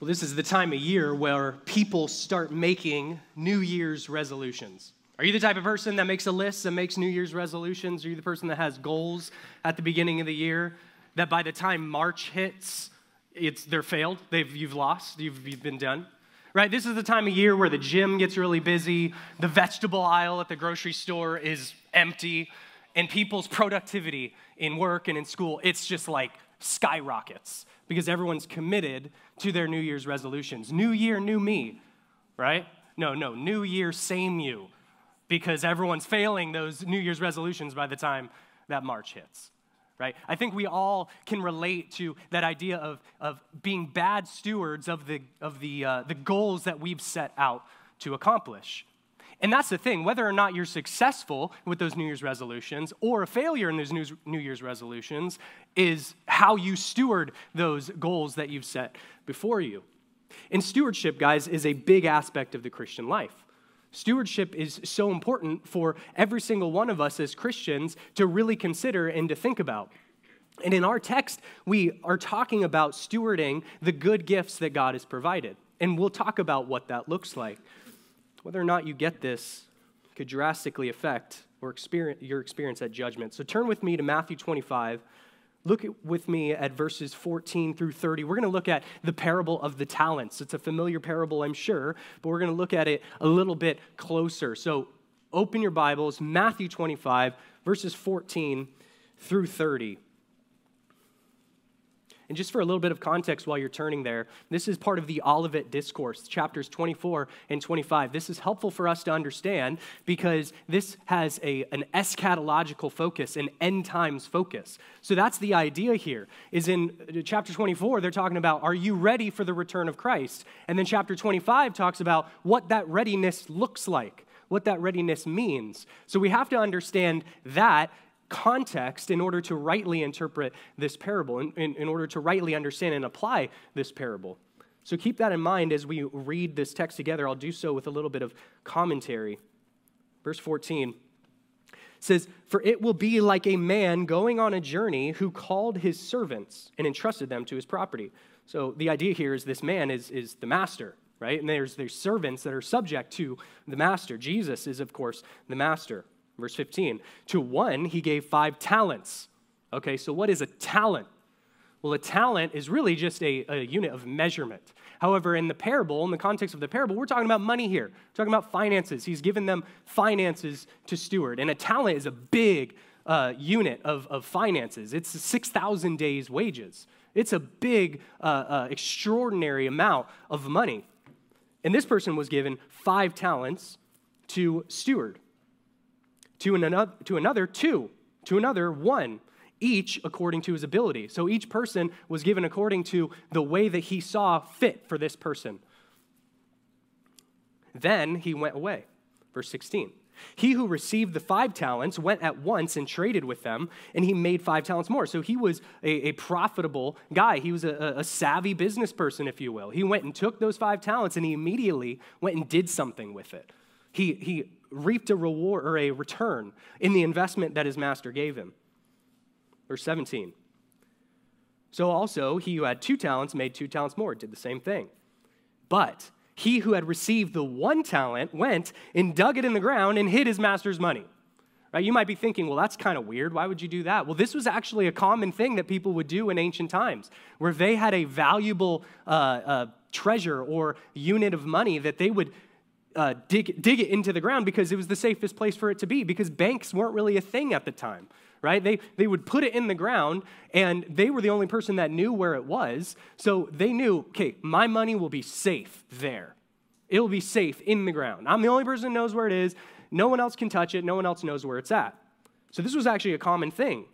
Well, this is the time of year where people start making New Year's resolutions. Are you the type of person that makes a list and makes New Year's resolutions? Are you the person that has goals at the beginning of the year that by the time March hits, it's they're failed, they've you've lost, you've, you've been done? Right? This is the time of year where the gym gets really busy, the vegetable aisle at the grocery store is empty, and people's productivity in work and in school, it's just like skyrockets because everyone's committed to their New Year's resolutions. New year, new me, right? No, no, new year, same you, because everyone's failing those New Year's resolutions by the time that March hits. Right? I think we all can relate to that idea of, of being bad stewards of, the, of the, uh, the goals that we've set out to accomplish. And that's the thing, whether or not you're successful with those New Year's resolutions or a failure in those New Year's resolutions is how you steward those goals that you've set before you. And stewardship, guys, is a big aspect of the Christian life. Stewardship is so important for every single one of us as Christians to really consider and to think about. And in our text, we are talking about stewarding the good gifts that God has provided. And we'll talk about what that looks like. Whether or not you get this could drastically affect or experience, your experience at judgment. So turn with me to Matthew 25. Look with me at verses 14 through 30. We're going to look at the parable of the talents. It's a familiar parable, I'm sure, but we're going to look at it a little bit closer. So open your Bibles, Matthew 25, verses 14 through 30. And just for a little bit of context while you're turning there, this is part of the Olivet Discourse, chapters 24 and 25. This is helpful for us to understand because this has a, an eschatological focus, an end times focus. So that's the idea here, is in uh, chapter 24, they're talking about, are you ready for the return of Christ? And then chapter 25 talks about what that readiness looks like what that readiness means. So we have to understand that context in order to rightly interpret this parable, in, in, in, order to rightly understand and apply this parable. So keep that in mind as we read this text together. I'll do so with a little bit of commentary. Verse 14 says, For it will be like a man going on a journey who called his servants and entrusted them to his property. So the idea here is this man is, is the master, right? And there's, there's servants that are subject to the master. Jesus is, of course, the master. Verse 15. To one, he gave five talents. Okay, so what is a talent? Well, a talent is really just a, a, unit of measurement. However, in the parable, in the context of the parable, we're talking about money here. We're talking about finances. He's given them finances to steward. And a talent is a big uh, unit of, of finances, it's 6,000 days' wages. It's a big, uh, uh, extraordinary amount of money. And this person was given five talents to steward to another, to another two, to another one, each according to his ability. So each person was given according to the way that he saw fit for this person. Then he went away. Verse 16. He who received the five talents went at once and traded with them, and he made five talents more. So he was a, a profitable guy. He was a, a, savvy business person, if you will. He went and took those five talents and he immediately went and did something with it. He, he reaped a reward or a return in the investment that his master gave him. Verse 17. So also, he who had two talents made two talents more, did the same thing. But he who had received the one talent went and dug it in the ground and hid his master's money. Right? You might be thinking, well, that's kind of weird. Why would you do that? Well, this was actually a common thing that people would do in ancient times, where they had a valuable uh, uh, treasure or unit of money that they would uh, dig, dig it into the ground because it was the safest place for it to be because banks weren't really a thing at the time right? They, they would put it in the ground and they were the only person that knew where it was. So they knew okay my money will be safe there. It will be safe in the ground. I'm the only person who knows where it is. No one else can touch it. No one else knows where it's at. So this was actually a common thing.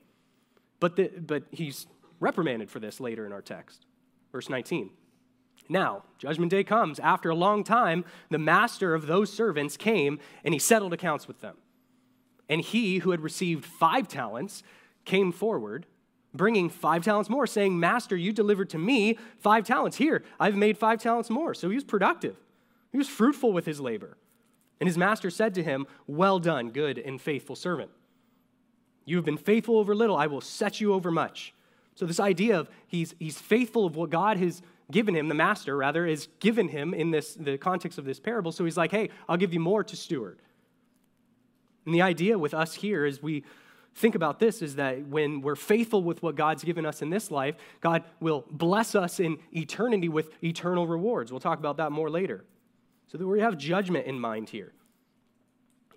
But, the, but he's reprimanded for this later in our text. Verse 19 now, judgment day comes. After a long time, the master of those servants came and he settled accounts with them. And he who had received five talents came forward, bringing five talents more, saying, Master, you delivered to me five talents. Here, I've made five talents more. So he was productive, he was fruitful with his labor. And his master said to him, Well done, good and faithful servant. You have been faithful over little, I will set you over much. So, this idea of he's, he's faithful of what God has given him, the master rather, is given him in this the context of this parable. So he's like, hey, I'll give you more to steward. And the idea with us here is we think about this is that when we're faithful with what God's given us in this life, God will bless us in eternity with eternal rewards. We'll talk about that more later. So that we have judgment in mind here.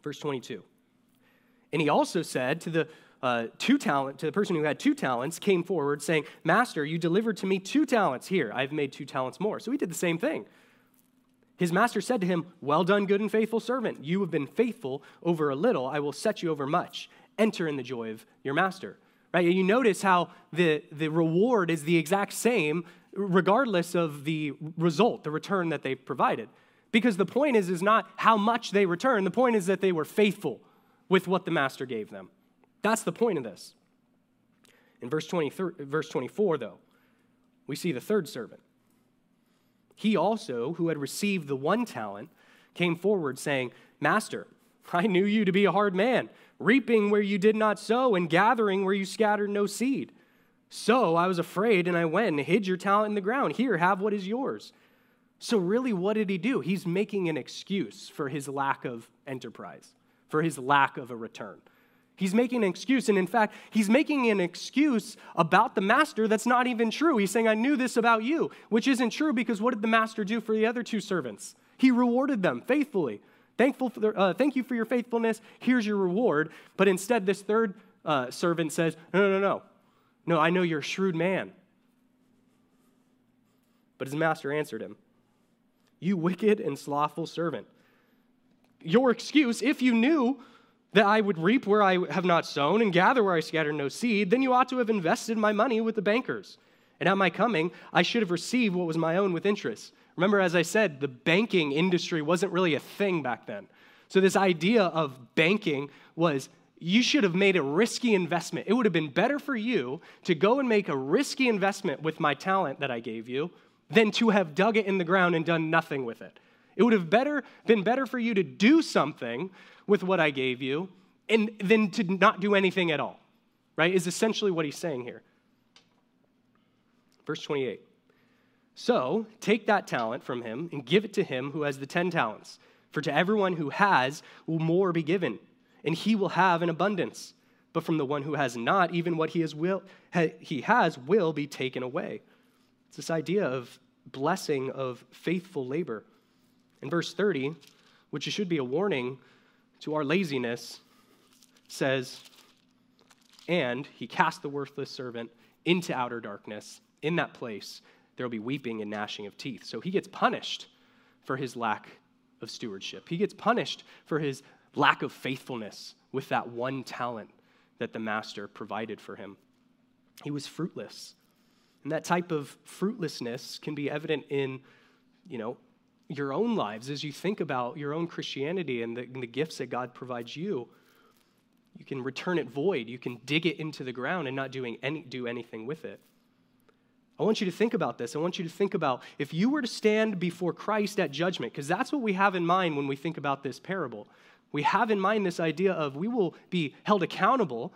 Verse 22. And he also said to the uh, two talent to the person who had two talents came forward saying, Master, you delivered to me two talents. Here, I've made two talents more. So he did the same thing. His master said to him, Well done, good and faithful servant. You have been faithful over a little. I will set you over much. Enter in the joy of your master. Right? And you notice how the, the reward is the exact same, regardless of the result, the return that they've provided. Because the point is, is not how much they return. The point is that they were faithful with what the master gave them. That's the point of this. In verse, 23, verse 24, though, we see the third servant. He also, who had received the one talent, came forward saying, Master, I knew you to be a hard man, reaping where you did not sow and gathering where you scattered no seed. So I was afraid and I went and hid your talent in the ground. Here, have what is yours. So, really, what did he do? He's making an excuse for his lack of enterprise, for his lack of a return. He's making an excuse. And in fact, he's making an excuse about the master that's not even true. He's saying, I knew this about you, which isn't true because what did the master do for the other two servants? He rewarded them faithfully. Thankful for their, uh, thank you for your faithfulness. Here's your reward. But instead, this third uh, servant says, No, no, no, no. No, I know you're a shrewd man. But his master answered him, You wicked and slothful servant. Your excuse, if you knew that I would reap where I have not sown and gather where I scattered no seed, then you ought to have invested my money with the bankers. And at my coming, I should have received what was my own with interest. Remember, as I said, the banking industry wasn't really a thing back then. So, this idea of banking was you should have made a risky investment. It would have been better for you to go and make a risky investment with my talent that I gave you than to have dug it in the ground and done nothing with it. It would have better, been better for you to do something with what I gave you and then to not do anything at all, right? Is essentially what he's saying here. Verse 28. So take that talent from him and give it to him who has the 10 talents. For to everyone who has will more be given, and he will have an abundance. But from the one who has not, even what he has, will, he has will be taken away. It's this idea of blessing of faithful labor. In verse 30, which should be a warning to our laziness, says, And he cast the worthless servant into outer darkness. In that place, there will be weeping and gnashing of teeth. So he gets punished for his lack of stewardship. He gets punished for his lack of faithfulness with that one talent that the master provided for him. He was fruitless. And that type of fruitlessness can be evident in, you know, your own lives, as you think about your own Christianity and the, and the gifts that God provides you, you can return it void. You can dig it into the ground and not doing any, do anything with it. I want you to think about this. I want you to think about if you were to stand before Christ at judgment, because that's what we have in mind when we think about this parable. We have in mind this idea of we will be held accountable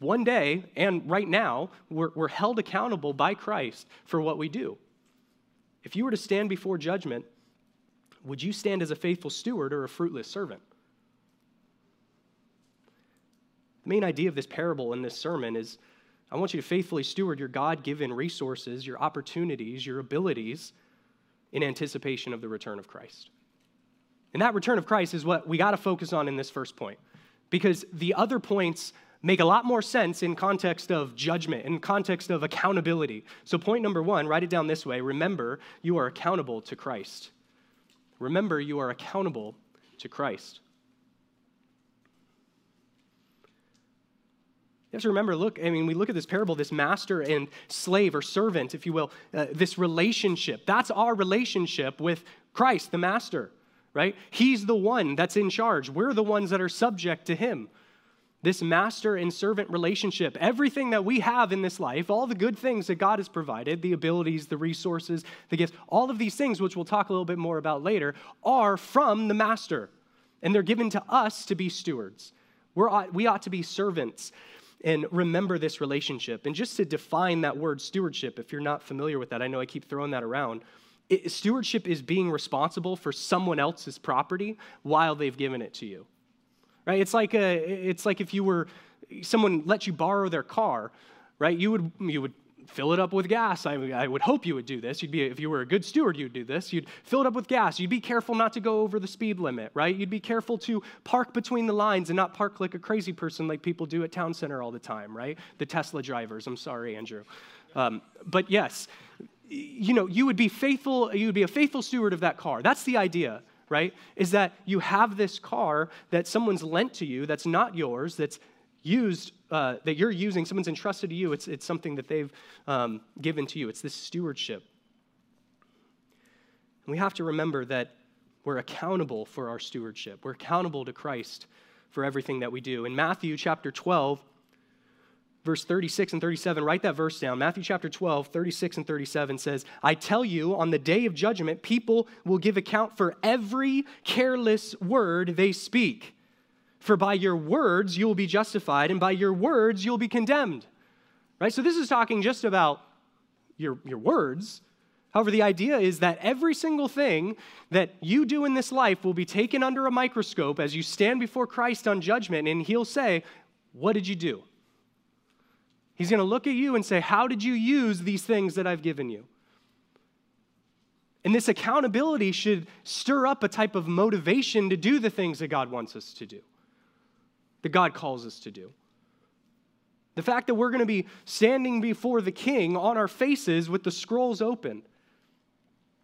one day, and right now, we're, we're held accountable by Christ for what we do. If you were to stand before judgment, would you stand as a faithful steward or a fruitless servant? The main idea of this parable and this sermon is I want you to faithfully steward your God given resources, your opportunities, your abilities in anticipation of the return of Christ. And that return of Christ is what we got to focus on in this first point because the other points make a lot more sense in context of judgment, in context of accountability. So, point number one, write it down this way remember, you are accountable to Christ. Remember, you are accountable to Christ. You have to remember, look, I mean, we look at this parable, this master and slave or servant, if you will, uh, this relationship. That's our relationship with Christ, the master, right? He's the one that's in charge. We're the ones that are subject to him this master and servant relationship. Everything that we have in this life, all the good things that God has provided, the abilities, the resources, the gifts, all of these things, which we'll talk a little bit more about later, are from the master. And they're given to us to be stewards. We're, we ought to be servants. and remember this relationship. And just to define that word stewardship, if you're not familiar with that, I know I keep throwing that around. It, stewardship is being responsible for someone else's property while they've given it to you. Right? It's like a, it's like if you were someone let you borrow their car, right? You would you would fill it up with gas. I, I, would hope you would do this. You'd be, if you were a good steward, you'd do this. You'd fill it up with gas. You'd be careful not to go over the speed limit, right? You'd be careful to park between the lines and not park like a crazy person like people do at town center all the time, right? The Tesla drivers. I'm sorry, Andrew. Um, but yes, you know, you would be faithful, you would be a faithful steward of that car. That's the idea, right? Is that you have this car that someone's lent to you that's not yours, that's used, uh, that you're using, someone's entrusted to you, it's, it's something that they've um, given to you. It's this stewardship. And we have to remember that we're accountable for our stewardship. We're accountable to Christ for everything that we do. In Matthew chapter 12, verse 36 and 37, write that verse down. Matthew chapter 12, 36 and 37 says, I tell you, on the day of judgment, people will give account for every careless word they speak. For by your words you will be justified, and by your words you'll be condemned. Right? So this is talking just about your, your words. However, the idea is that every single thing that you do in this life will be taken under a microscope as you stand before Christ on judgment, and he'll say, What did you do? He's going to look at you and say, How did you use these things that I've given you? And this accountability should stir up a type of motivation to do the things that God wants us to do that God calls us to do. The fact that we're going to be standing before the king on our faces with the scrolls open.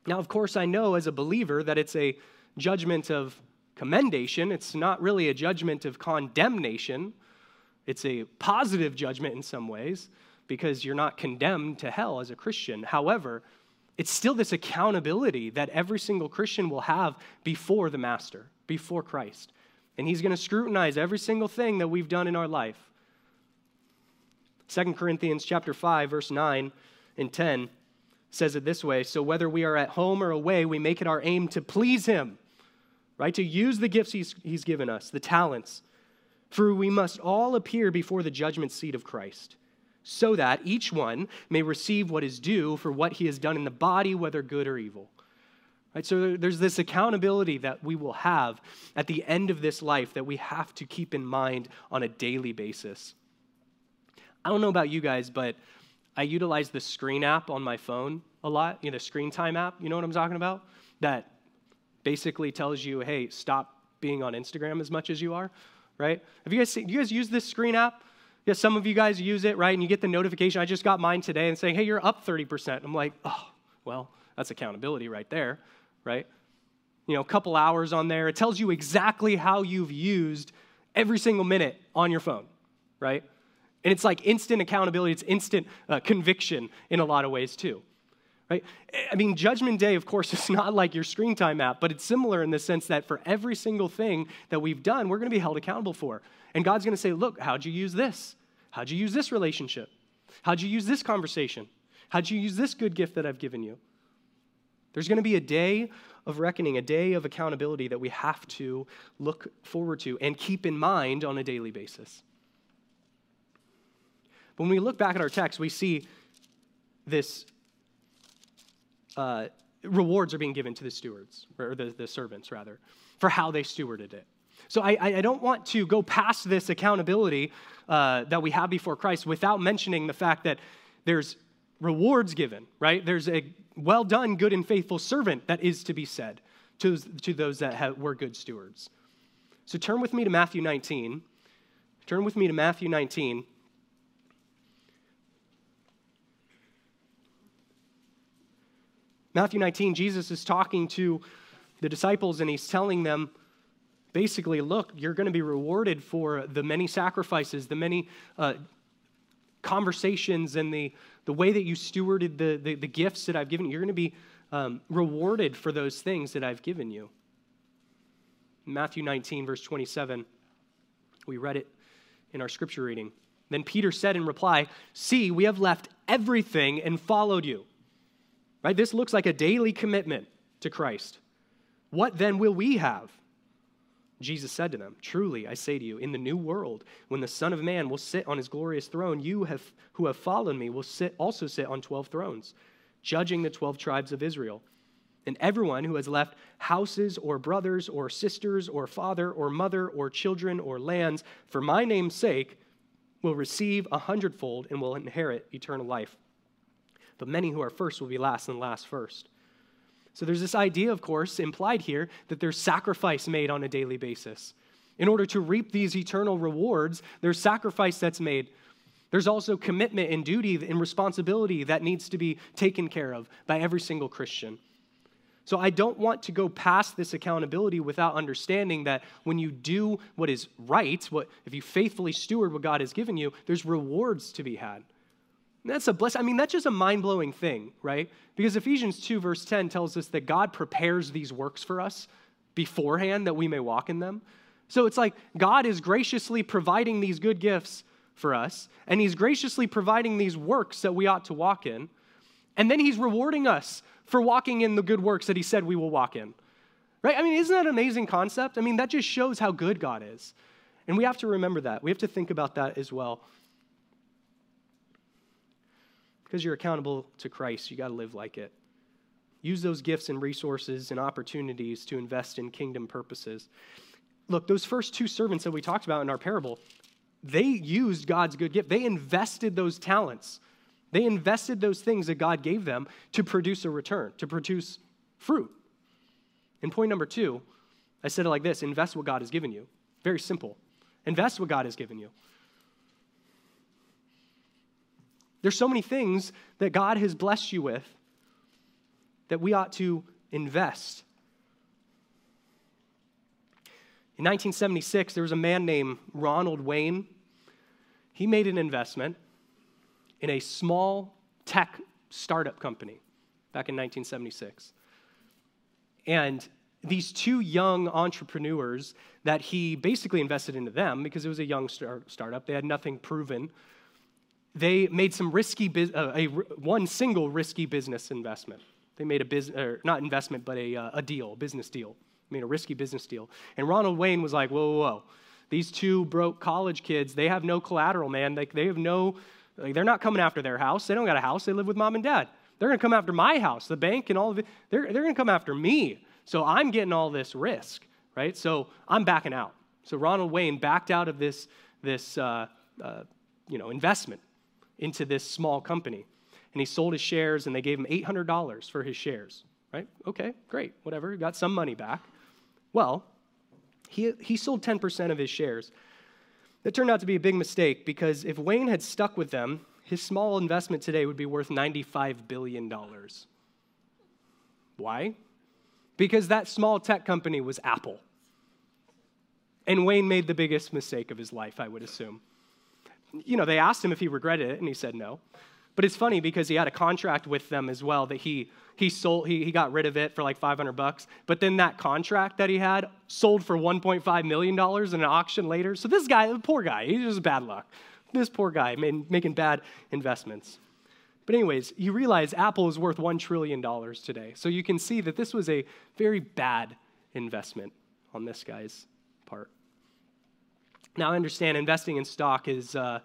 Now, of course, I know as a believer that it's a judgment of commendation. It's not really a judgment of condemnation. It's a positive judgment in some ways because you're not condemned to hell as a Christian. However, it's still this accountability that every single Christian will have before the Master, before Christ and he's going to scrutinize every single thing that we've done in our life. 2 Corinthians chapter 5 verse 9 and 10 says it this way, so whether we are at home or away, we make it our aim to please him, right? To use the gifts he's, he's given us, the talents. For we must all appear before the judgment seat of Christ, so that each one may receive what is due for what he has done in the body, whether good or evil. Right? So there's this accountability that we will have at the end of this life that we have to keep in mind on a daily basis. I don't know about you guys, but I utilize the screen app on my phone a lot, you know, the screen time app, you know what I'm talking about? That basically tells you, hey, stop being on Instagram as much as you are, right? Have you guys seen, you guys use this screen app? Yeah, some of you guys use it, right? And you get the notification. I just got mine today and saying, hey, you're up 30%. I'm like, oh, well, that's accountability right there, right? You know, a couple hours on there. It tells you exactly how you've used every single minute on your phone, right? And it's like instant accountability, it's instant uh, conviction in a lot of ways too. Right? I mean, Judgment Day, of course, is not like your screen time app, but it's similar in the sense that for every single thing that we've done, we're going to be held accountable for. And God's going to say, Look, how'd you use this? How'd you use this relationship? How'd you use this conversation? How'd you use this good gift that I've given you? There's going to be a day of reckoning, a day of accountability that we have to look forward to and keep in mind on a daily basis. When we look back at our text, we see this uh, rewards are being given to the stewards, or the, the servants, rather, for how they stewarded it. So I, I don't want to go past this accountability uh, that we have before Christ without mentioning the fact that there's rewards given, right? There's a well done, good and faithful servant that is to be said to, to those that have, were good stewards. So turn with me to Matthew 19. Turn with me to Matthew 19. Matthew 19, Jesus is talking to the disciples and he's telling them basically, look, you're going to be rewarded for the many sacrifices, the many uh, conversations, and the the way that you stewarded the, the, the gifts that I've given you, you're going to be um, rewarded for those things that I've given you. Matthew 19, verse 27, we read it in our scripture reading. Then Peter said in reply, See, we have left everything and followed you. Right? This looks like a daily commitment to Christ. What then will we have? Jesus said to them, Truly, I say to you, in the new world, when the Son of Man will sit on his glorious throne, you have, who have followed me will sit, also sit on 12 thrones, judging the 12 tribes of Israel. And everyone who has left houses or brothers or sisters or father or mother or children or lands for my name's sake will receive a hundredfold and will inherit eternal life. But many who are first will be last, and last first. So there's this idea, of course, implied here that there's sacrifice made on a daily basis. In order to reap these eternal rewards, there's sacrifice that's made. There's also commitment and duty and responsibility that needs to be taken care of by every single Christian. So I don't want to go past this accountability without understanding that when you do what is right, what if you faithfully steward what God has given you, there's rewards to be had. That's a bless. I mean, that's just a mind-blowing thing, right? Because Ephesians 2 verse 10 tells us that God prepares these works for us beforehand that we may walk in them. So it's like God is graciously providing these good gifts for us, and he's graciously providing these works that we ought to walk in. And then he's rewarding us for walking in the good works that he said we will walk in. Right? I mean, isn't that an amazing concept? I mean, that just shows how good God is. And we have to remember that. We have to think about that as well. Because you're accountable to Christ, you got to live like it. Use those gifts and resources and opportunities to invest in kingdom purposes. Look, those first two servants that we talked about in our parable, they used God's good gift. They invested those talents they invested those things that God gave them to produce a return, to produce fruit. And point number two, I said it like this invest what God has given you. Very simple. Invest what God has given you. There's so many things that God has blessed you with that we ought to invest. In 1976, there was a man named Ronald Wayne. He made an investment in a small tech startup company back in 1976. And these two young entrepreneurs that he basically invested into them because it was a young start, startup, they had nothing proven. They made some risky, uh, a, one single risky business investment. They made a business, not investment, but a, uh, a deal, business deal. Made a risky business deal. And Ronald Wayne was like, whoa, whoa, whoa. These two broke college kids, they have no collateral, man. Like, they have no like, they're not coming after their house. They don't got a house. They live with mom and dad. They're going to come after my house, the bank, and all of it. They're, they're going to come after me. So I'm getting all this risk, right? So I'm backing out. So Ronald Wayne backed out of this, this uh, uh, you know, investment into this small company. And he sold his shares, and they gave him $800 for his shares, right? Okay, great, whatever. He got some money back. Well, he, he sold 10% of his shares that turned out to be a big mistake because if Wayne had stuck with them, his small investment today would be worth $95 billion. Why? Because that small tech company was Apple. And Wayne made the biggest mistake of his life, I would assume. You know, they asked him if he regretted it, and he said no. But it's funny because he had a contract with them as well that he he sold he, he got rid of it for like 500 bucks. But then that contract that he had sold for 1.5 million dollars in an auction later. So this guy the poor guy he's just bad luck. This poor guy made, making bad investments. But anyways you realize apple is worth 1 trillion dollars today. So you can see that this was a very bad investment on this guy's now i understand investing in stock is uh,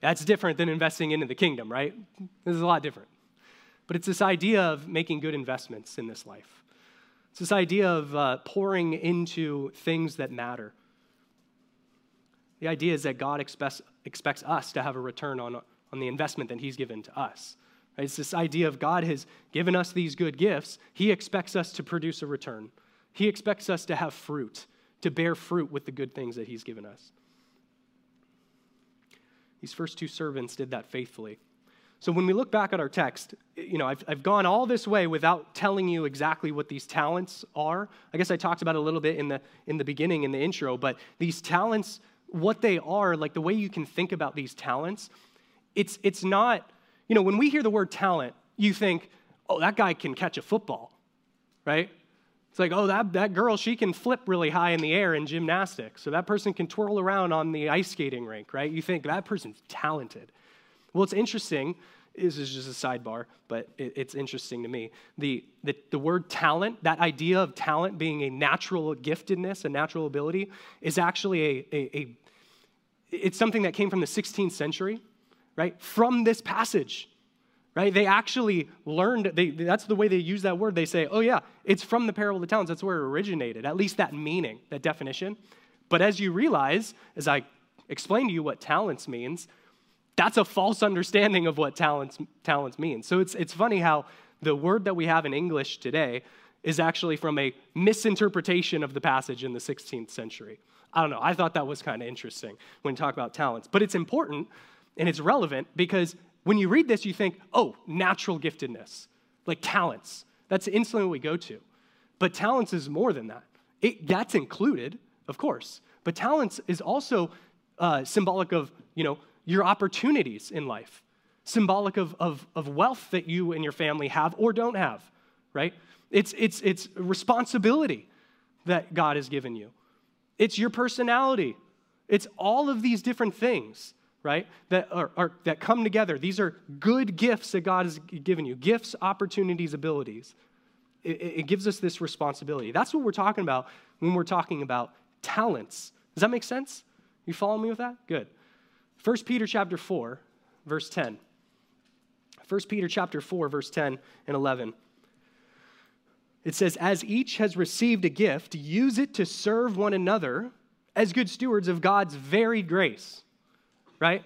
that's different than investing into the kingdom right this is a lot different but it's this idea of making good investments in this life. It's this idea of uh, pouring into things that matter. The idea is that God expects, expects us to have a return on, on the investment that He's given to us. It's this idea of God has given us these good gifts, He expects us to produce a return. He expects us to have fruit, to bear fruit with the good things that He's given us. These first two servants did that faithfully. So when we look back at our text, you know, I've, I've gone all this way without telling you exactly what these talents are. I guess I talked about a little bit in the in the beginning in the intro, but these talents, what they are, like the way you can think about these talents, it's it's not, you know, when we hear the word talent, you think, oh, that guy can catch a football, right? It's like, oh, that, that girl, she can flip really high in the air in gymnastics. So that person can twirl around on the ice skating rink, right? You think that person's talented. Well, it's interesting. this is just a sidebar, but it, it's interesting to me. The, the, the word talent, that idea of talent being a natural giftedness, a natural ability, is actually a, a, a it's something that came from the 16th century, right? From this passage, right? They actually learned, they, that's the way they use that word. They say, oh, yeah, it's from the parable of the talents. That's where it originated, at least that meaning, that definition. But as you realize, as I explain to you what talents means, that's a false understanding of what talents, talents means. So it's, it's funny how the word that we have in English today is actually from a misinterpretation of the passage in the 16th century. I don't know. I thought that was kind of interesting when you talk about talents. But it's important and it's relevant because when you read this, you think, oh, natural giftedness, like talents. That's instantly what we go to. But talents is more than that. It, that's included, of course. But talents is also uh, symbolic of, you know, your opportunities in life, symbolic of, of, of wealth that you and your family have or don't have, right? It's, it's, it's responsibility that God has given you. It's your personality. It's all of these different things, right, that, are, are, that come together. These are good gifts that God has given you gifts, opportunities, abilities. It, it gives us this responsibility. That's what we're talking about when we're talking about talents. Does that make sense? You follow me with that? Good. 1 Peter chapter 4, verse 10. 1 Peter chapter 4, verse 10 and 11. It says, As each has received a gift, use it to serve one another as good stewards of God's varied grace. Right?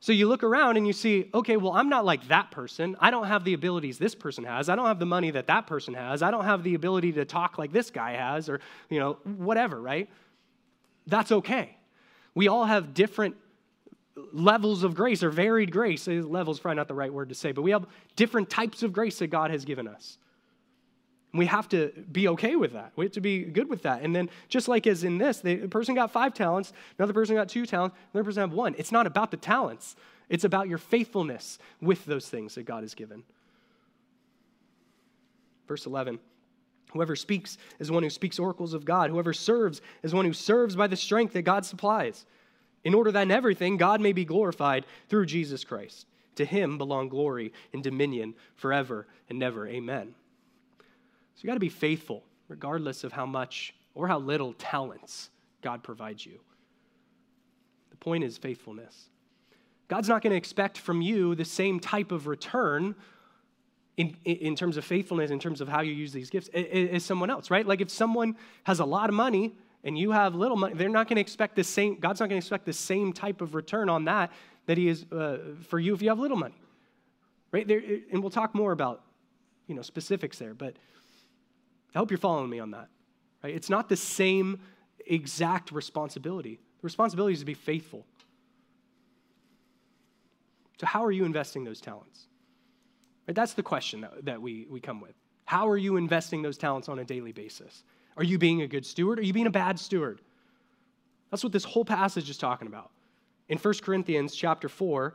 So you look around and you see, okay, well, I'm not like that person. I don't have the abilities this person has. I don't have the money that that person has. I don't have the ability to talk like this guy has or, you know, whatever, right? That's okay. We all have different levels of grace or varied grace. Eh, levels probably not the right word to say, but we have different types of grace that God has given us. We have to be okay with that. We have to be good with that. And then, just like as in this, the person got five talents, another person got two talents, another person had one. It's not about the talents, it's about your faithfulness with those things that God has given. Verse 11. Whoever speaks is one who speaks oracles of God. Whoever serves is one who serves by the strength that God supplies, in order that in everything God may be glorified through Jesus Christ. To him belong glory and dominion forever and ever. Amen. So you got to be faithful, regardless of how much or how little talents God provides you. The point is faithfulness. God's not going to expect from you the same type of return in, in terms of faithfulness, in terms of how you use these gifts, is someone else, right? Like if someone has a lot of money and you have little money, they're not going to expect the same, God's not going to expect the same type of return on that that He is uh, for you if you have little money, right? There, and we'll talk more about, you know, specifics there, but I hope you're following me on that, right? It's not the same exact responsibility. The responsibility is to be faithful. So, how are you investing those talents? Right? That's the question that, that we, we come with. How are you investing those talents on a daily basis? Are you being a good steward? Are you being a bad steward? That's what this whole passage is talking about. In 1 Corinthians chapter 4,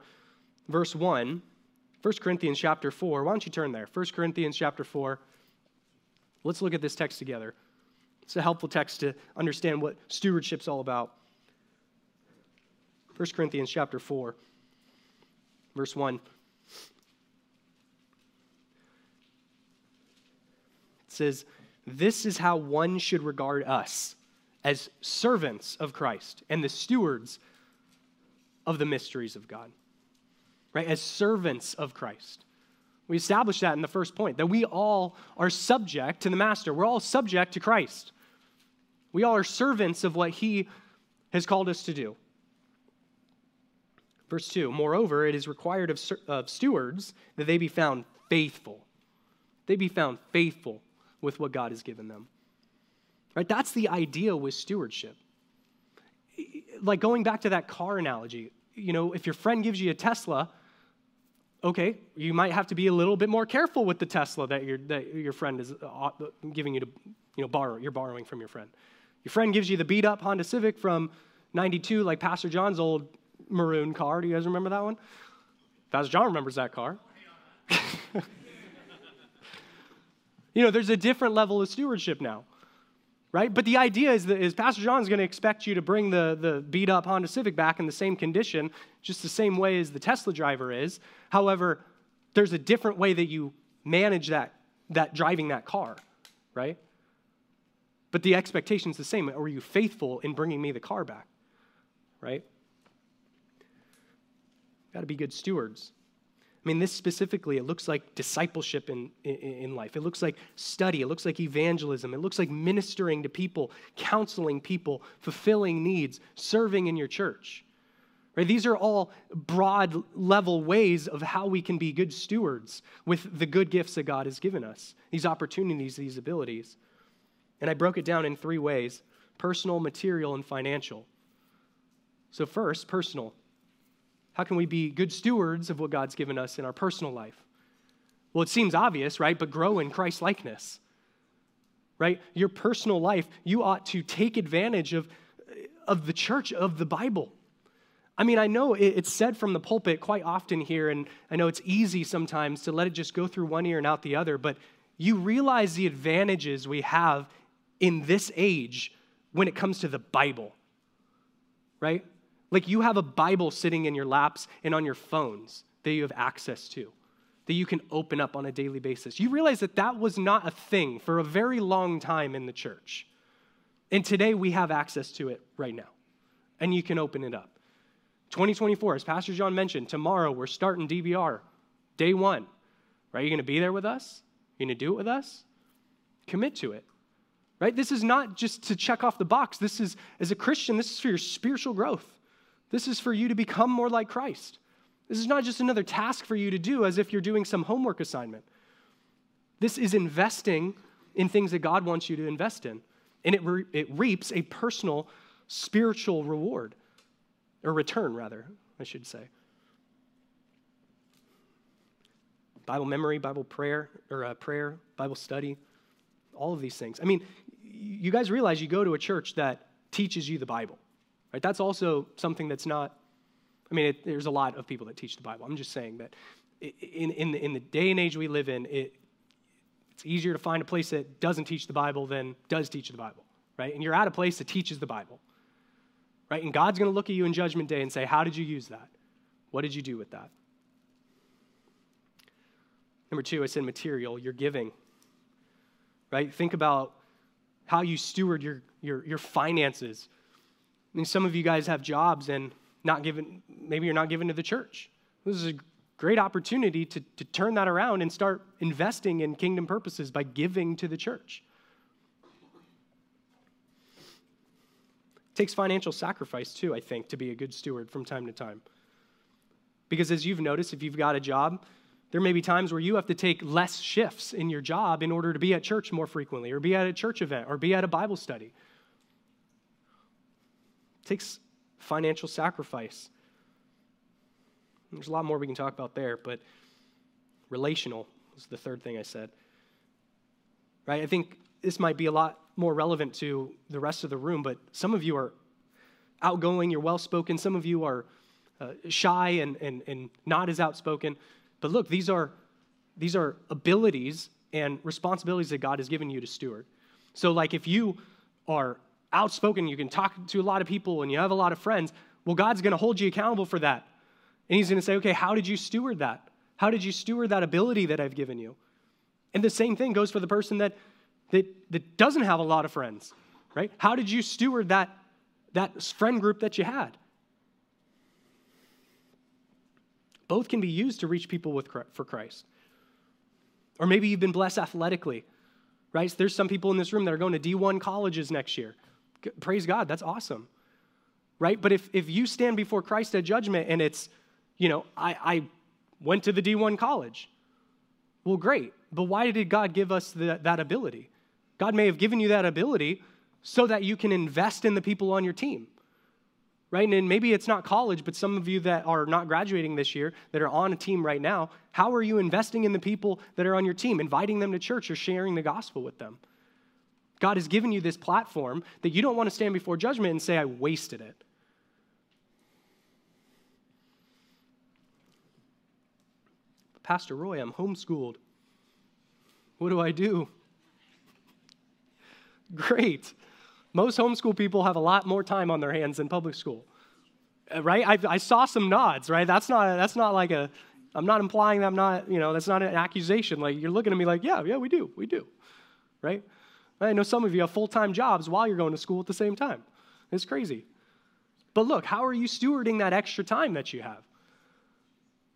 verse 1, 1 Corinthians chapter 4, why don't you turn there? 1 Corinthians chapter 4. Let's look at this text together. It's a helpful text to understand what stewardship's all about. 1 Corinthians chapter 4, verse 1. It says, This is how one should regard us as servants of Christ and the stewards of the mysteries of God, right? As servants of Christ. We established that in the first point that we all are subject to the Master. We're all subject to Christ. We all are servants of what He has called us to do. Verse 2 Moreover, it is required of, of stewards that they be found faithful. They be found faithful with what God has given them. Right? That's the idea with stewardship. Like going back to that car analogy, you know, if your friend gives you a Tesla, okay, you might have to be a little bit more careful with the Tesla that your, that your friend is uh, giving you to, you know, borrow, you're borrowing from your friend. Your friend gives you the beat up Honda Civic from 92, like Pastor John's old maroon car. Do you guys remember that one? Pastor John remembers that car. You know, there's a different level of stewardship now, right? But the idea is that is Pastor John is going to expect you to bring the, the beat up Honda Civic back in the same condition, just the same way as the Tesla driver is. However, there's a different way that you manage that, that driving that car, right? But the expectation is the same. Are you faithful in bringing me the car back, right? Got to be good stewards. I mean, this specifically, it looks like discipleship in, in, in, life. It looks like study. It looks like evangelism. It looks like ministering to people, counseling people, fulfilling needs, serving in your church. Right? These are all broad level ways of how we can be good stewards with the good gifts that God has given us, these opportunities, these abilities. And I broke it down in three ways personal, material, and financial. So, first, personal. How can we be good stewards of what God's given us in our personal life? Well, it seems obvious, right? But grow in Christ likeness, right? Your personal life, you ought to take advantage of, of the church, of the Bible. I mean, I know it's said from the pulpit quite often here, and I know it's easy sometimes to let it just go through one ear and out the other, but you realize the advantages we have in this age when it comes to the Bible, right? Like you have a Bible sitting in your laps and on your phones that you have access to, that you can open up on a daily basis. You realize that that was not a thing for a very long time in the church. And today we have access to it right now, and you can open it up. 2024, as Pastor John mentioned, tomorrow we're starting DBR, day one. Right? You're going to be there with us? You're going to do it with us? Commit to it. Right? This is not just to check off the box. This is, as a Christian, this is for your spiritual growth. This is for you to become more like Christ. This is not just another task for you to do as if you're doing some homework assignment. This is investing in things that God wants you to invest in. And it, re- it reaps a personal spiritual reward, or return, rather, I should say. Bible memory, Bible prayer, or uh, prayer, Bible study, all of these things. I mean, you guys realize you go to a church that teaches you the Bible. Right? That's also something that's not, I mean, it, there's a lot of people that teach the Bible. I'm just saying that in, in, the, in the day and age we live in, it, it's easier to find a place that doesn't teach the Bible than does teach the Bible, right? And you're at a place that teaches the Bible, right? And God's going to look at you in Judgment Day and say, How did you use that? What did you do with that? Number two, I said material, your giving, right? Think about how you steward your, your, your finances I mean, some of you guys have jobs and not given, maybe you're not given to the church. This is a great opportunity to, to turn that around and start investing in kingdom purposes by giving to the church. It takes financial sacrifice too, I think, to be a good steward from time to time. Because as you've noticed, if you've got a job, there may be times where you have to take less shifts in your job in order to be at church more frequently, or be at a church event, or be at a Bible study takes financial sacrifice. There's a lot more we can talk about there, but relational is the third thing I said. Right? I think this might be a lot more relevant to the rest of the room, but some of you are outgoing, you're well spoken, some of you are uh, shy and, and, and not as outspoken. But look, these are, these are abilities and responsibilities that God has given you to steward. So, like, if you are outspoken, you can talk to a lot of people, and you have a lot of friends, well, God's going to hold you accountable for that. And He's going to say, okay, how did you steward that? How did you steward that ability that I've given you? And the same thing goes for the person that, that, that doesn't have a lot of friends, right? How did you steward that, that friend group that you had? Both can be used to reach people with, for Christ. Or maybe you've been blessed athletically, right? There's some people in this room that are going to D1 colleges next year. Praise God, that's awesome. Right? But if, if you stand before Christ at judgment and it's, you know, I, I went to the D1 college, well, great. But why did God give us the, that ability? God may have given you that ability so that you can invest in the people on your team. Right? And maybe it's not college, but some of you that are not graduating this year, that are on a team right now, how are you investing in the people that are on your team, inviting them to church or sharing the gospel with them? God has given you this platform that you don't want to stand before judgment and say, I wasted it. Pastor Roi, I'm homeschooled. What do I do? Great. Most homeschool people have a lot more time on their hands than public school, uh, right? I, I saw some nods, right? That's not, that's not like a I'm not implying that I'm not, you know, that's not an accusation. Like, you're looking at me like, yeah, yeah, we do, we do, right? I know some of you have full time jobs while you're going to school at the same time. It's crazy. But look, how are you stewarding that extra time that you have?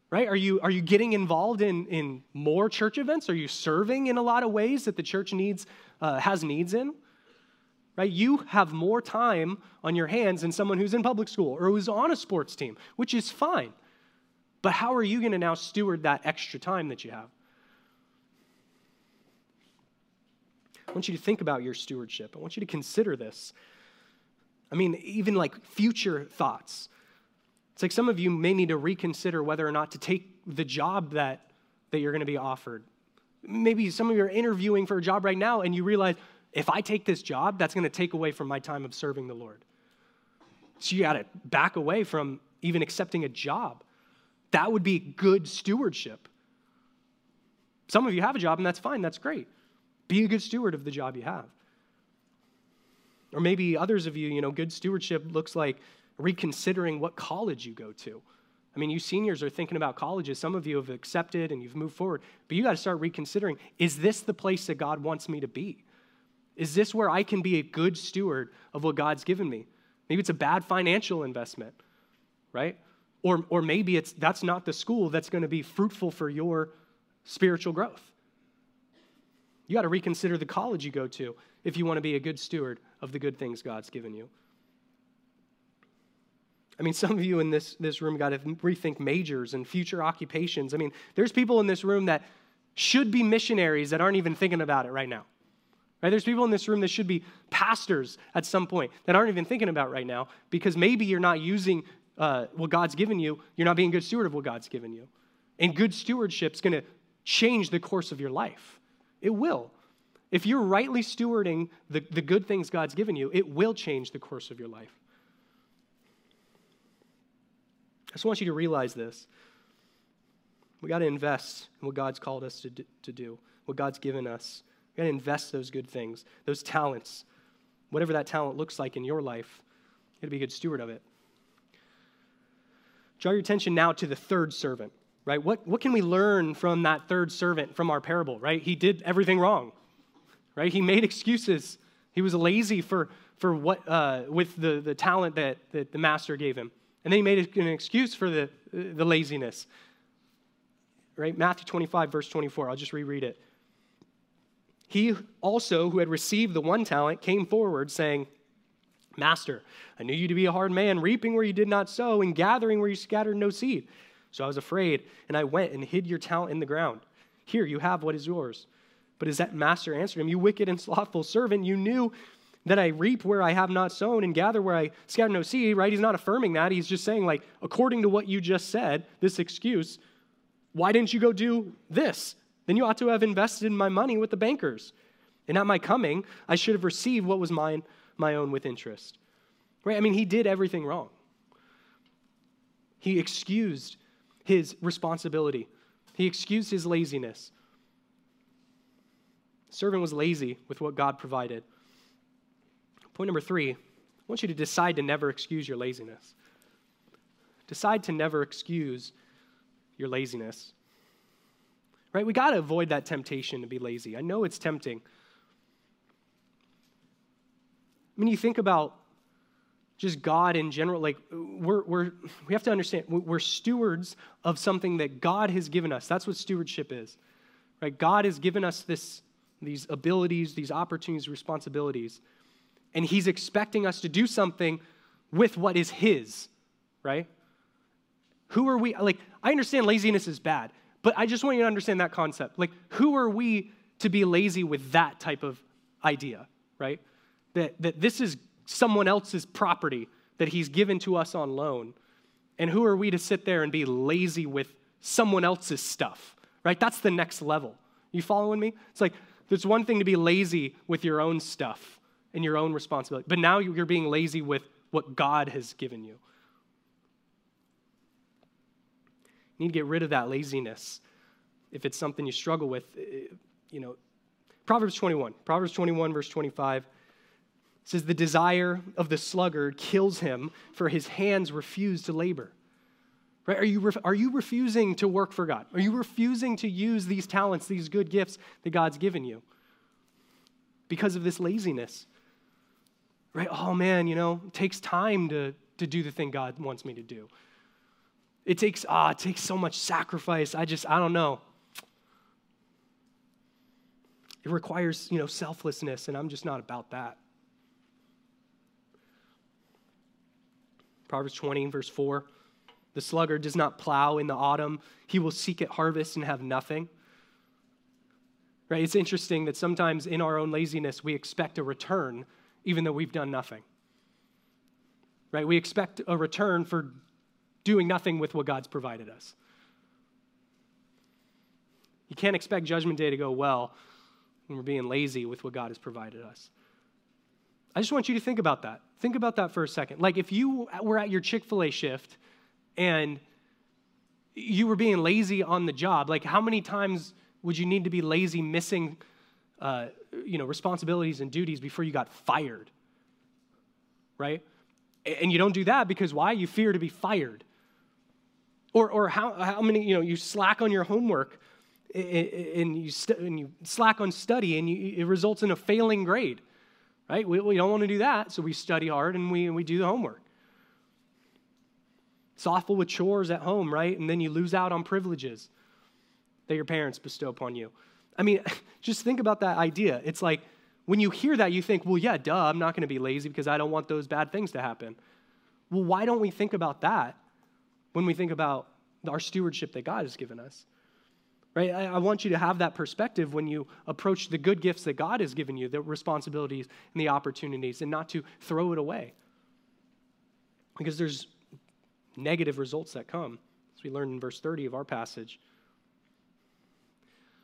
Right? Are you, are you getting involved in, in more church events? Are you serving in a lot of ways that the church needs, uh, has needs in? Right? You have more time on your hands than someone who's in public school or who's on a sports team, which is fine. But how are you going to now steward that extra time that you have? I want you to think about your stewardship. I want you to consider this. I mean, even like future thoughts. It's like some of you may need to reconsider whether or not to take the job that, that you're going to be offered. Maybe some of you are interviewing for a job right now and you realize, if I take this job, that's going to take away from my time of serving the Lord. So you got to back away from even accepting a job. That would be good stewardship. Some of you have a job, and that's fine, that's great. Be a good steward of the job you have. Or maybe others of you, you know, good stewardship looks like reconsidering what college you go to. I mean, you seniors are thinking about colleges. Some of you have accepted and you've moved forward, but you got to start reconsidering is this the place that God wants me to be? Is this where I can be a good steward of what God's given me? Maybe it's a bad financial investment, right? Or, or maybe it's that's not the school that's going to be fruitful for your spiritual growth. You got to reconsider the college you go to if you want to be a good steward of the good things God's given you. I mean, some of you in this, this room got to rethink majors and future occupations. I mean, there's people in this room that should be missionaries that aren't even thinking about it right now. Right? There's people in this room that should be pastors at some point that aren't even thinking about right now because maybe you're not using uh, what God's given you, you're not being good steward of what God's given you. And good stewardship is going to change the course of your life. It will. If you're rightly stewarding the, the good things God's given you, it will change the course of your life. I just want you to realize this. We got to invest in what God's called us to to do, what God's given us. We got to invest those good things, those talents, whatever that talent looks like in your life. You got to be a good steward of it. Draw your attention now to the third servant, right? What, what can we learn from that third servant from our parable, right? He did everything wrong, right? He made excuses. He was lazy for, for what, uh, with the, the talent that, that the master gave him. And then he made an excuse for the, the laziness, right? Matthew 25, verse 24. I'll just reread it. He also, who had received the one talent, came forward saying, Master, I knew you to be a hard man, reaping where you did not sow, and gathering where you scattered no seed. So I was afraid, and I went and hid your talent in the ground. Here, you have what is yours. But as that master answered him, You wicked and slothful servant, you knew that I reap where I have not sown and gather where I scatter no seed, right? He's not affirming that. He's just saying, like, according to what you just said, this excuse, why didn't you go do this? Then you ought to have invested my money with the bankers. And at my coming, I should have received what was mine my own with interest. Right? I mean, he did everything wrong. He excused his responsibility, he excused his laziness. The servant was lazy with what God provided. Point number three I want you to decide to never excuse your laziness. Decide to never excuse your laziness. Right? We got to avoid that temptation to be lazy. I know it's tempting. I mean, you think about just God in general, like we're, we're, we have to understand we're stewards of something that God has given us. That's what stewardship is, right? God has given us this, these abilities, these opportunities, responsibilities, and He's expecting us to do something with what is His, right? Who are we? Like, I understand laziness is bad, but I just want you to understand that concept. Like, who are we to be lazy with that type of idea, right? that, that this is someone else's property that he's given to us on loan. And who are we to sit there and be lazy with someone else's stuff, right? That's the next level. You following me? It's like there's one thing to be lazy with your own stuff and your own responsibility, but now you're being lazy with what God has given you. You need to get rid of that laziness if it's something you struggle with. Eh, you know, Proverbs 21, Proverbs 21, verse 25 says, The desire of the sluggard kills him, for his hands refuse to labor. Right? Are you, are you refusing to work for God? Are you refusing to use these talents, these good gifts that God's given you? Because of this laziness. Right? Oh man, you know, it takes time to, to do the thing God wants me to do. It takes, ah, it takes so much sacrifice. I just, I don't know. It requires, you know, selflessness, and I'm just not about that. Proverbs 20, verse 4. The sluggard does not plow in the autumn, he will seek at harvest and have nothing. Right? It's interesting that sometimes in our own laziness, we expect a return even though we've done nothing. Right? We expect a return for doing nothing with what God's provided us. You can't expect Judgment Day to go well when we're being lazy with what God has provided us. I just want you to think about that. Think about that for a second. Like if you were at your Chick fil A shift and you were being lazy on the job, like how many times would you need to be lazy missing uh, you know, responsibilities and duties before you got fired? Right? And you don't do that because why? You fear to be fired. Or, or how, how many, you know, you slack on your homework and you, st- and you slack on study and you, it results in a failing grade, right? We, we don't want to do that, so we study hard and we, we do the homework. Thoughtful with chores at home, right? And then you lose out on privileges that your parents bestow upon you. I mean, just think about that idea. It's like when you hear that, you think, well, yeah, duh, I'm not going to be lazy because I don't want those bad things to happen. Well, why don't we think about that when we think about our stewardship that God has given us. Right? I, I, want you to have that perspective when you approach the good gifts that God has given you, the responsibilities and the opportunities, and not to throw it away. Because there's negative results that come, as we learned in verse 30 of our passage.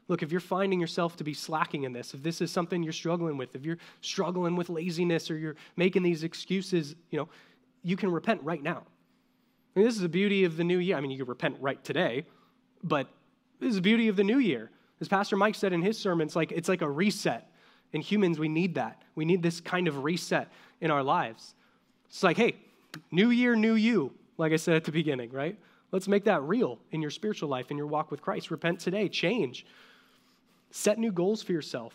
Look, if you're finding yourself to be slacking in this, if this is something you're struggling with, if you're struggling with laziness or you're making these excuses, you know, you can repent right now. I mean, this is the beauty of the new year. I mean, you can repent right today, but this is the beauty of the new year. As Pastor Mike said in his sermon, it's like, it's like a reset. In humans, we need that. We need this kind of reset in our lives. It's like, hey, new year, new you, like I said at the beginning, right? Let's make that real in your spiritual life, in your walk with Christ. Repent today, change. Set new goals for yourself.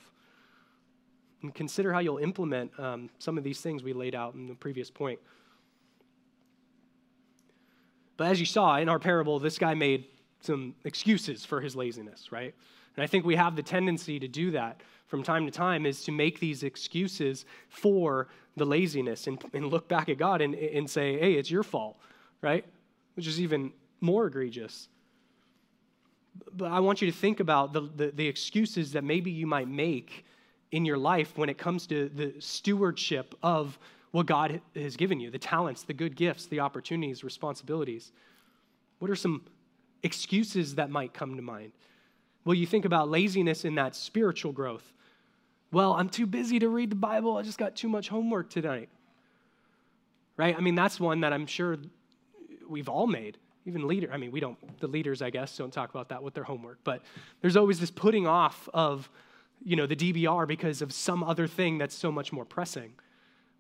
And consider how you'll implement um, some of these things we laid out in the previous point. But as you saw in our parable, this guy made some excuses for his laziness, right? And I think we have the tendency to do that from time to time is to make these excuses for the laziness and, and look back at God and, and say, hey, it's your fault, right? Which is even more egregious. But I want you to think about the, the, the excuses that maybe you might make in your life when it comes to the stewardship of what God has given you the talents, the good gifts, the opportunities, responsibilities. What are some excuses that might come to mind? Well, you think about laziness in that spiritual growth. Well, I'm too busy to read the Bible. I just got too much homework tonight. Right? I mean, that's one that I'm sure we've all made. Even leader, I mean, we don't, the leaders, I guess, don't talk about that with their homework, but there's always this putting off of, you know, the DBR because of some other thing that's so much more pressing.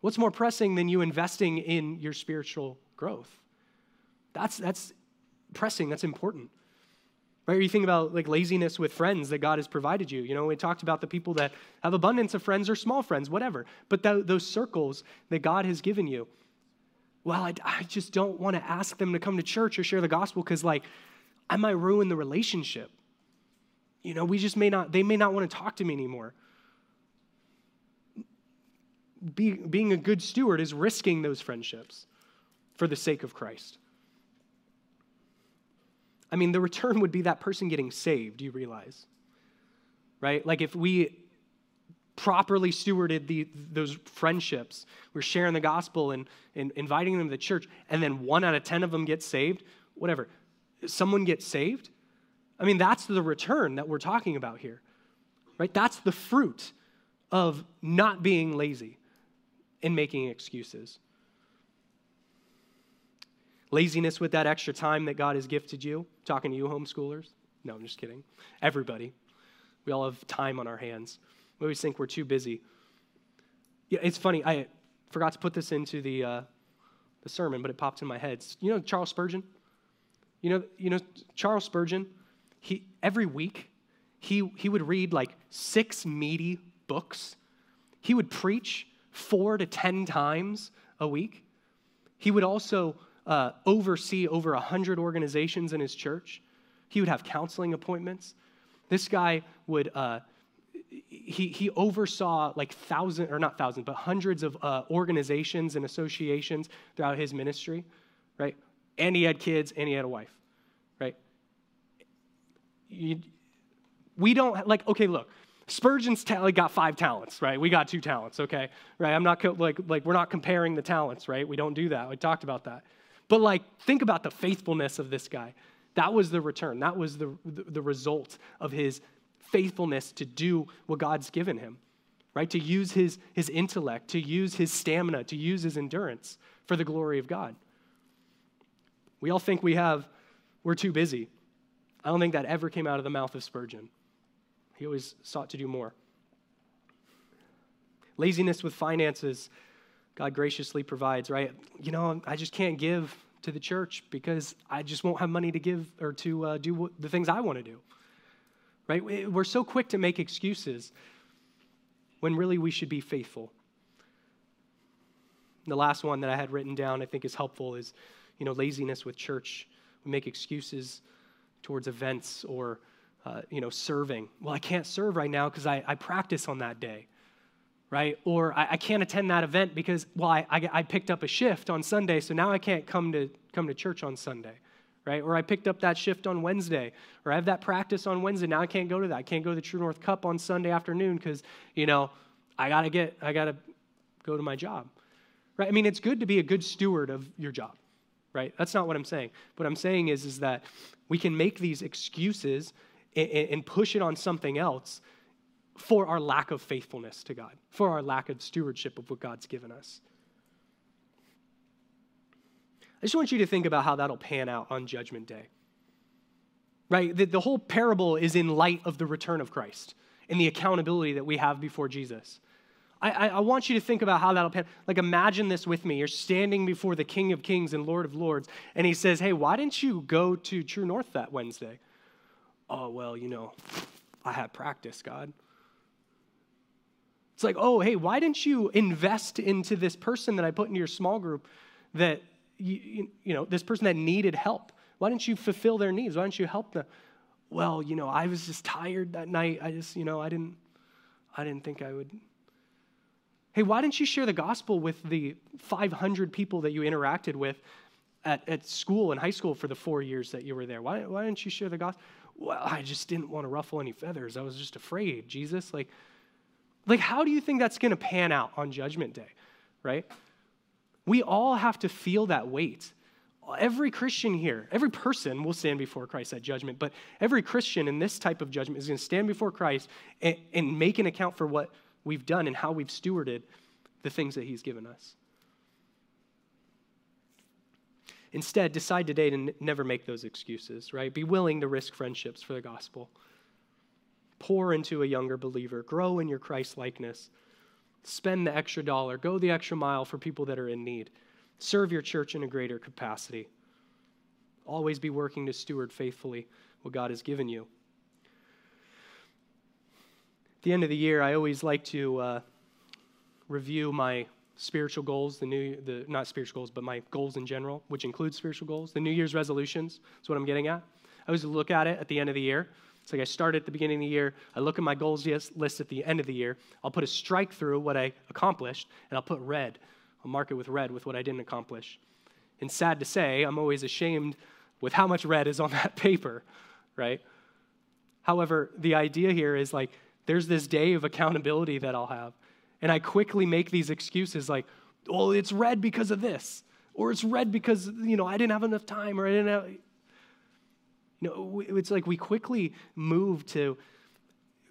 What's more pressing than you investing in your spiritual growth? That's, that's pressing, that's important. Right? Or you think about like laziness with friends that God has provided you. You know, we talked about the people that have abundance of friends or small friends, whatever. But th- those circles that God has given you, well, I, I just don't want to ask them to come to church or share the gospel because, like, I might ruin the relationship. You know, we just may not, they may not want to talk to me anymore be, being a good steward is risking those friendships for the sake of Christ. I mean, the return would be that person getting saved, you realize? Right? Like if we properly stewarded the, those friendships, we're sharing the gospel and, and inviting them to the church, and then one out of 10 of them get saved, whatever, someone gets saved. I mean, that's the return that we're talking about here, right? That's the fruit of not being lazy in making excuses. Laziness with that extra time that God has gifted you. Talking to you, homeschoolers. No, I'm just kidding. Everybody. We all have time on our hands. We always think we're too busy. Yeah, it's funny. I forgot to put this into the, uh, the sermon, but it popped in my head. You know Charles Spurgeon? You know, you know Charles Spurgeon, he, every week, he, he would read like six meaty books. He would preach four to 10 times a week. He would also uh, oversee over 100 organizations in his church. He would have counseling appointments. This guy would, uh, he, he oversaw like thousands, or not thousands, but hundreds of uh, organizations and associations throughout his ministry, right? And he had kids and he had a wife, right? You, we don't, like, okay, look, Spurgeon's ta- got five talents, right? We got two talents, okay? Right? I'm not co- like like we're not comparing the talents, right? We don't do that. We talked about that. But like think about the faithfulness of this guy. That was the return. That was the, the result of his faithfulness to do what God's given him. Right? To use his his intellect, to use his stamina, to use his endurance for the glory of God. We all think we have we're too busy. I don't think that ever came out of the mouth of Spurgeon. He always sought to do more. Laziness with finances, God graciously provides, right? You know, I just can't give to the church because I just won't have money to give or to uh, do the things I want to do, right? We're so quick to make excuses when really we should be faithful. The last one that I had written down I think is helpful is, you know, laziness with church. We make excuses towards events or uh, you know, serving. Well, I can't serve right now because I, I practice on that day, right? Or I, I can't attend that event because, well, I, I, I, picked up a shift on Sunday, so now I can't come to, come to church on Sunday, right? Or I picked up that shift on Wednesday, or I have that practice on Wednesday, now I can't go to that. I can't go to the True North Cup on Sunday afternoon because, you know, I got to get, I got to go to my job, right? I mean, it's good to be a good steward of your job, right? That's not what I'm saying. What I'm saying is, is that we can make these excuses and, and push it on something else for our lack of faithfulness to God, for our lack of stewardship of what God's given us. I just want you to think about how that'll pan out on Judgment Day. Right? The, the whole parable is in light of the return of Christ and the accountability that we have before Jesus. I, I, I, want you to think about how that'll pan. Like, imagine this with me. You're standing before the King of Kings and Lord of Lords, and he says, Hey, why didn't you go to True North that Wednesday? Oh, well, you know, I had practice, God. It's like, oh, hey, why didn't you invest into this person that I put into your small group that, you, you know, this person that needed help? Why didn't you fulfill their needs? Why didn't you help them? Well, you know, I was just tired that night. I just, you know, I didn't, I didn't think I would. Hey, why didn't you share the gospel with the 500 people that you interacted with at, at school and high school for the four years that you were there? Why, why didn't you share the gospel? Well, I just didn't want to ruffle any feathers. I was just afraid, Jesus. Like, like how do you think that's going to pan out on Judgment Day, right? We all have to feel that weight. Every Christian here, every person will stand before Christ at judgment, but every Christian in this type of judgment is going to stand before Christ and, and make an account for what we've done and how we've stewarded the things that He's given us. Instead, decide today to n- never make those excuses, right? Be willing to risk friendships for the gospel. Pour into a younger believer. Grow in your Christ likeness. Spend the extra dollar. Go the extra mile for people that are in need. Serve your church in a greater capacity. Always be working to steward faithfully what God has given you. At the end of the year, I always like to uh, review my spiritual goals, the new, the not spiritual goals, but my goals in general, which includes spiritual goals, the New Year's resolutions. That's what I'm getting at. I always look at it at the end of the year. It's like I start at the beginning of the year. I look at my goals list at the end of the year. I'll put a strike through what I accomplished, and I'll put red. I'll mark it with red with what I didn't accomplish. And sad to say, I'm always ashamed with how much red is on that paper, right? However, the idea here is like there's this day of accountability that I'll have. And I quickly make these excuses like, well, it's red because of this, or it's red because, you know, I didn't have enough time, or I didn't have. You know, it's like we quickly move to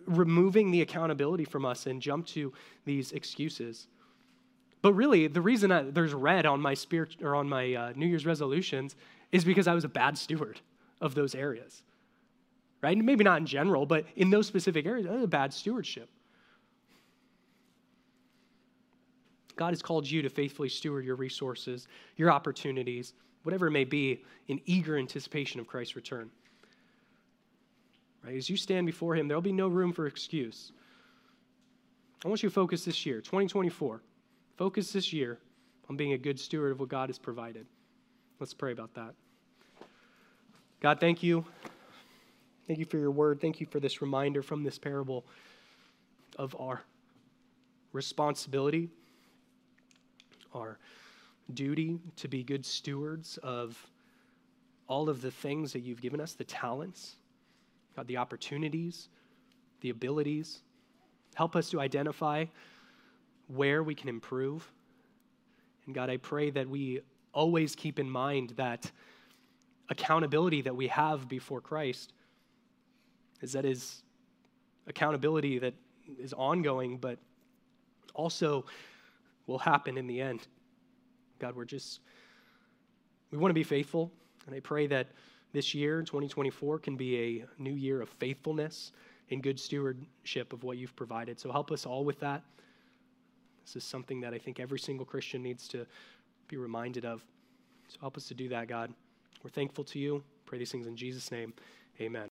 removing the accountability from us and jump to these excuses. But really, the reason there's red on my spirit or on my uh, New Year's resolutions is because I was a bad steward of those areas, right? Maybe not in general, but in those specific areas, I was a bad stewardship. God has called you to faithfully steward your resources, your opportunities, whatever it may be, in eager anticipation of Christ's return. Right? As you stand before Him, there'll be no room for excuse. I want you to focus this year, 2024. Focus this year on being a good steward of what God has provided. Let's pray about that. God, thank you. Thank you for your word. Thank you for this reminder from this parable of our responsibility, our duty to be good stewards of all of the things that you've given us the talents, God, the opportunities, the abilities. Help us to identify where we can improve. And God, I pray that we always keep in mind that accountability that we have before Christ is that is accountability that is ongoing, but also will happen in the end. God, we're just, we want to be faithful. And I pray that this year, 2024, can be a new year of faithfulness and good stewardship of what you've provided. So help us all with that. This is something that I think every single Christian needs to be reminded of. So help us to do that, God. We're thankful to you. Pray these things in Jesus' name. Amen.